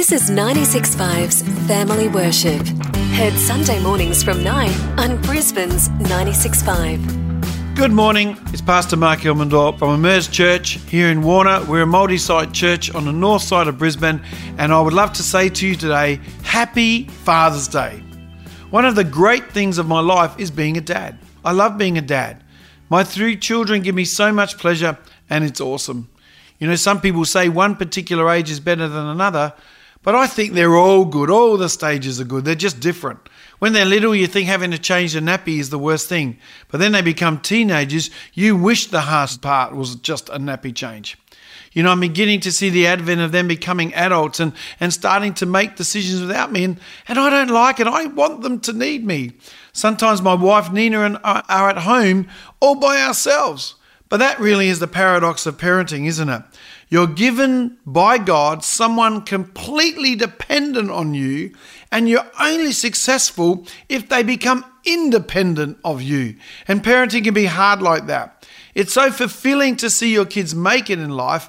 This is 96.5's Family Worship. Heard Sunday mornings from 9 on Brisbane's 96.5. Good morning. It's Pastor Mark Elmendorf from Emerge Church here in Warner. We're a multi site church on the north side of Brisbane, and I would love to say to you today, Happy Father's Day. One of the great things of my life is being a dad. I love being a dad. My three children give me so much pleasure, and it's awesome. You know, some people say one particular age is better than another, but I think they're all good. All the stages are good. They're just different. When they're little, you think having to change the nappy is the worst thing. But then they become teenagers, you wish the hardest part was just a nappy change. You know, I'm beginning to see the advent of them becoming adults and, and starting to make decisions without me, and, and I don't like it. I want them to need me. Sometimes my wife Nina and I are at home all by ourselves. But that really is the paradox of parenting, isn't it? You're given by God someone completely dependent on you, and you're only successful if they become independent of you. And parenting can be hard like that. It's so fulfilling to see your kids make it in life,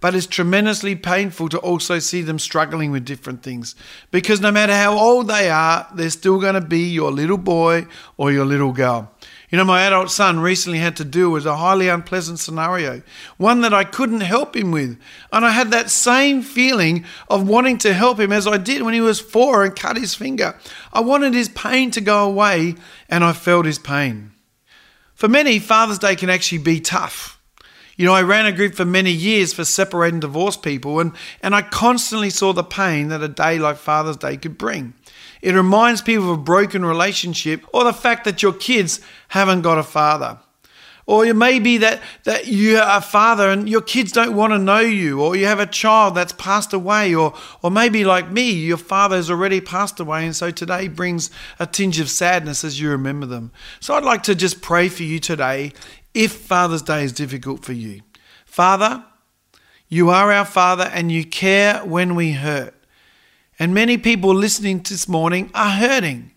but it's tremendously painful to also see them struggling with different things. Because no matter how old they are, they're still going to be your little boy or your little girl. You know, my adult son recently had to deal with a highly unpleasant scenario, one that I couldn't help him with. And I had that same feeling of wanting to help him as I did when he was four and cut his finger. I wanted his pain to go away, and I felt his pain. For many, Father's Day can actually be tough. You know, I ran a group for many years for separating divorced people, and, and I constantly saw the pain that a day like Father's Day could bring. It reminds people of a broken relationship or the fact that your kids haven't got a father. Or it may be that, that you are a father and your kids don't want to know you, or you have a child that's passed away, or, or maybe like me, your father has already passed away, and so today brings a tinge of sadness as you remember them. So I'd like to just pray for you today if Father's Day is difficult for you. Father, you are our Father and you care when we hurt. And many people listening this morning are hurting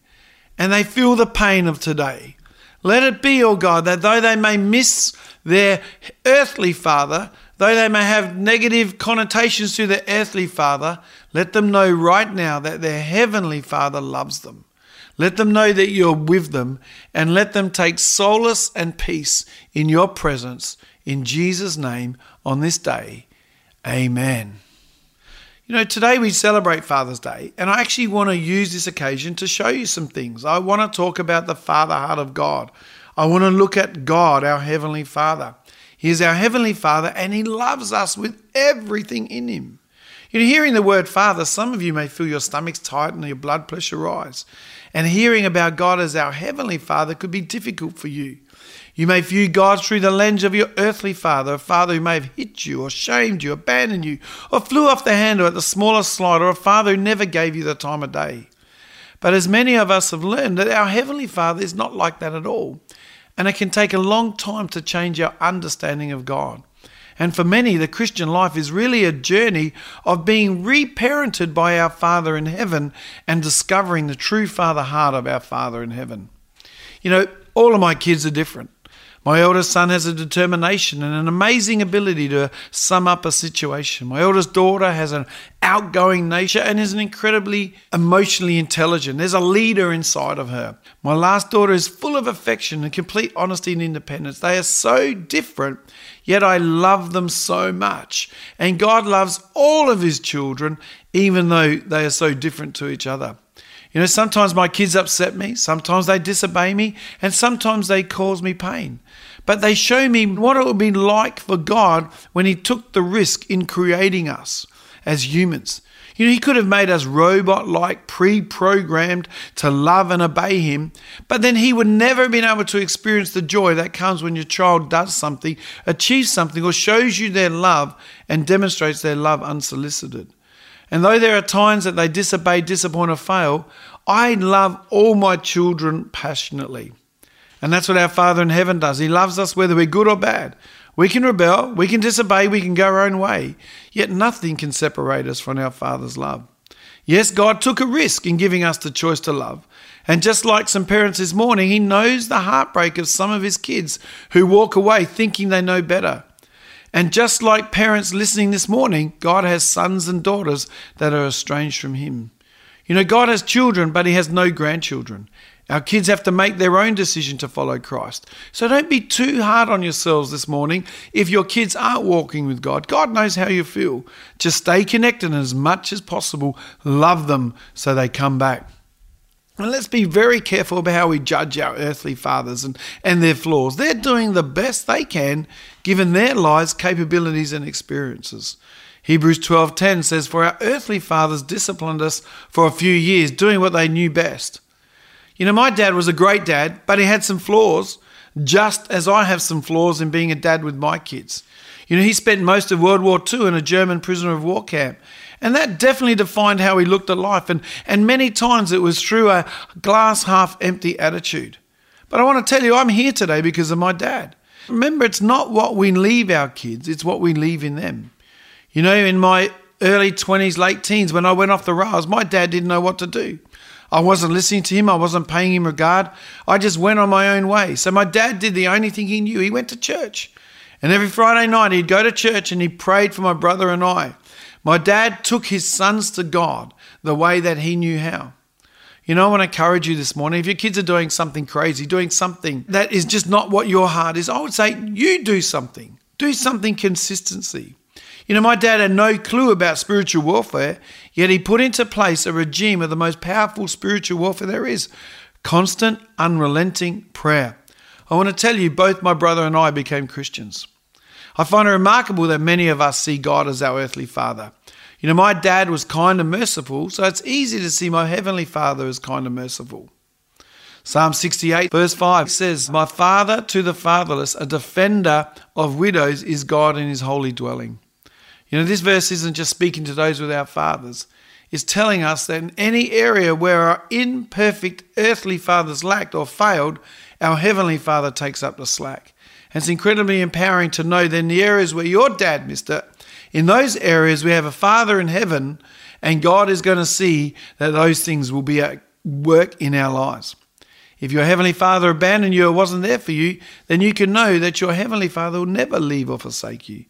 and they feel the pain of today. Let it be, O oh God, that though they may miss their earthly father, though they may have negative connotations to their earthly father, let them know right now that their heavenly father loves them. Let them know that you're with them and let them take solace and peace in your presence. In Jesus' name on this day, amen. You know, today we celebrate Father's Day, and I actually want to use this occasion to show you some things. I want to talk about the Father heart of God. I want to look at God, our Heavenly Father. He is our Heavenly Father, and He loves us with everything in Him. You know, hearing the word Father, some of you may feel your stomachs tighten and your blood pressure rise. And hearing about God as our Heavenly Father could be difficult for you. You may view God through the lens of your earthly father, a father who may have hit you or shamed you, abandoned you, or flew off the handle at the smallest slight, or a father who never gave you the time of day. But as many of us have learned, that our Heavenly Father is not like that at all. And it can take a long time to change our understanding of God. And for many, the Christian life is really a journey of being reparented by our Father in heaven and discovering the true Father heart of our Father in heaven. You know, all of my kids are different. My eldest son has a determination and an amazing ability to sum up a situation. My eldest daughter has an outgoing nature and is an incredibly emotionally intelligent. There's a leader inside of her. My last daughter is full of affection and complete honesty and independence. They are so different, yet I love them so much. And God loves all of his children, even though they are so different to each other. You know, sometimes my kids upset me, sometimes they disobey me, and sometimes they cause me pain. But they show me what it would be like for God when He took the risk in creating us as humans. You know, He could have made us robot like, pre programmed to love and obey Him, but then He would never have been able to experience the joy that comes when your child does something, achieves something, or shows you their love and demonstrates their love unsolicited. And though there are times that they disobey, disappoint, or fail, I love all my children passionately. And that's what our Father in heaven does. He loves us whether we're good or bad. We can rebel, we can disobey, we can go our own way, yet nothing can separate us from our Father's love. Yes, God took a risk in giving us the choice to love. And just like some parents this morning, He knows the heartbreak of some of His kids who walk away thinking they know better. And just like parents listening this morning, God has sons and daughters that are estranged from Him. You know, God has children, but He has no grandchildren. Our kids have to make their own decision to follow Christ. So don't be too hard on yourselves this morning if your kids aren't walking with God. God knows how you feel. Just stay connected as much as possible, love them so they come back. And let's be very careful about how we judge our earthly fathers and, and their flaws. They're doing the best they can given their lives, capabilities, and experiences. Hebrews 12:10 says, For our earthly fathers disciplined us for a few years, doing what they knew best. You know, my dad was a great dad, but he had some flaws, just as I have some flaws in being a dad with my kids. You know, he spent most of World War II in a German prisoner of war camp. And that definitely defined how he looked at life. And, and many times it was through a glass half empty attitude. But I want to tell you, I'm here today because of my dad. Remember, it's not what we leave our kids, it's what we leave in them. You know, in my early 20s, late teens, when I went off the rails, my dad didn't know what to do. I wasn't listening to him. I wasn't paying him regard. I just went on my own way. So my dad did the only thing he knew. He went to church. And every Friday night he'd go to church and he prayed for my brother and I. My dad took his sons to God the way that he knew how. You know, I want to encourage you this morning. If your kids are doing something crazy, doing something that is just not what your heart is, I would say you do something. Do something consistency. You know, my dad had no clue about spiritual warfare, yet he put into place a regime of the most powerful spiritual warfare there is constant, unrelenting prayer. I want to tell you, both my brother and I became Christians. I find it remarkable that many of us see God as our earthly father. You know, my dad was kind and merciful, so it's easy to see my heavenly father as kind and merciful. Psalm 68, verse 5 says, My father to the fatherless, a defender of widows, is God in his holy dwelling. You know, this verse isn't just speaking to those without fathers. It's telling us that in any area where our imperfect earthly fathers lacked or failed, our heavenly father takes up the slack. And it's incredibly empowering to know that in the areas where your dad missed it, in those areas we have a father in heaven, and God is going to see that those things will be at work in our lives. If your heavenly father abandoned you or wasn't there for you, then you can know that your heavenly father will never leave or forsake you.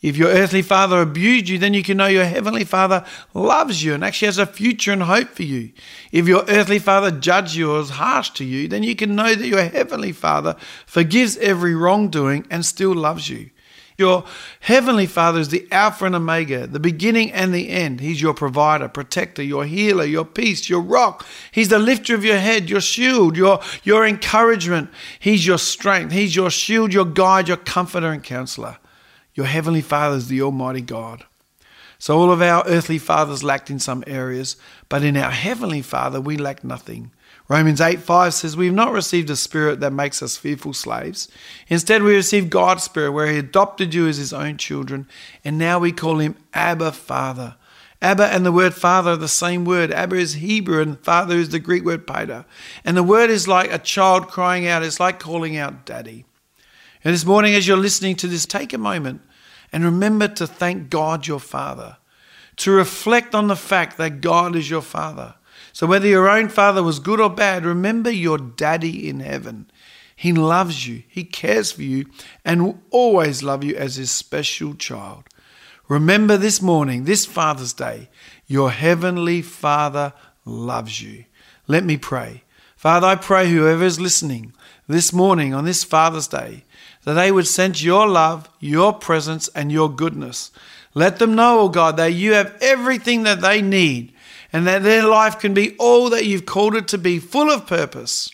If your earthly father abused you, then you can know your heavenly father loves you and actually has a future and hope for you. If your earthly father judged you or was harsh to you, then you can know that your heavenly father forgives every wrongdoing and still loves you. Your heavenly father is the Alpha and Omega, the beginning and the end. He's your provider, protector, your healer, your peace, your rock. He's the lifter of your head, your shield, your, your encouragement. He's your strength. He's your shield, your guide, your comforter and counselor. Your heavenly Father is the Almighty God. So all of our earthly fathers lacked in some areas, but in our heavenly Father we lack nothing. Romans 8 5 says, We have not received a spirit that makes us fearful slaves. Instead, we received God's spirit, where He adopted you as His own children, and now we call Him Abba Father. Abba and the word father are the same word. Abba is Hebrew and father is the Greek word pater. And the word is like a child crying out, it's like calling out daddy. And this morning, as you're listening to this, take a moment and remember to thank God your Father, to reflect on the fact that God is your Father. So, whether your own father was good or bad, remember your daddy in heaven. He loves you, He cares for you, and will always love you as His special child. Remember this morning, this Father's Day, your heavenly Father loves you. Let me pray. Father, I pray whoever is listening this morning on this Father's Day, that they would sense your love, your presence, and your goodness. Let them know, oh God, that you have everything that they need and that their life can be all that you've called it to be, full of purpose.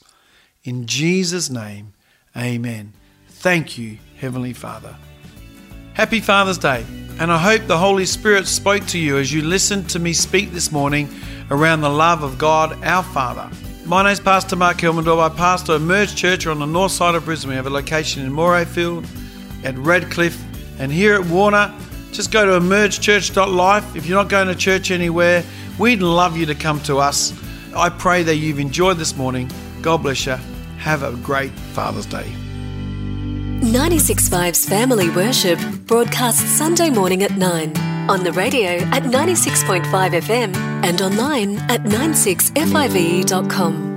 In Jesus' name, amen. Thank you, Heavenly Father. Happy Father's Day, and I hope the Holy Spirit spoke to you as you listened to me speak this morning around the love of God, our Father. My name's Pastor Mark Elmendorf. I pastor Emerge Church on the north side of Brisbane. We have a location in Morayfield, at Redcliffe, and here at Warner. Just go to emergechurch.life. If you're not going to church anywhere, we'd love you to come to us. I pray that you've enjoyed this morning. God bless you. Have a great Father's Day. 96.5's Family Worship broadcasts Sunday morning at 9 on the radio at 96.5 FM and online at 96five.com.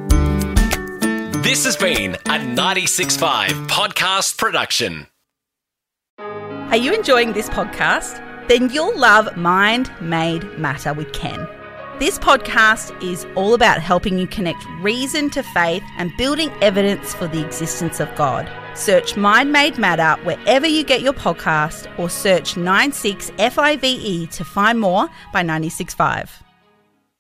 This has been a 96.5 podcast production. Are you enjoying this podcast? Then you'll love Mind Made Matter with Ken. This podcast is all about helping you connect reason to faith and building evidence for the existence of God. Search Mind Made Matter wherever you get your podcast or search 96FIVE to find more by 965.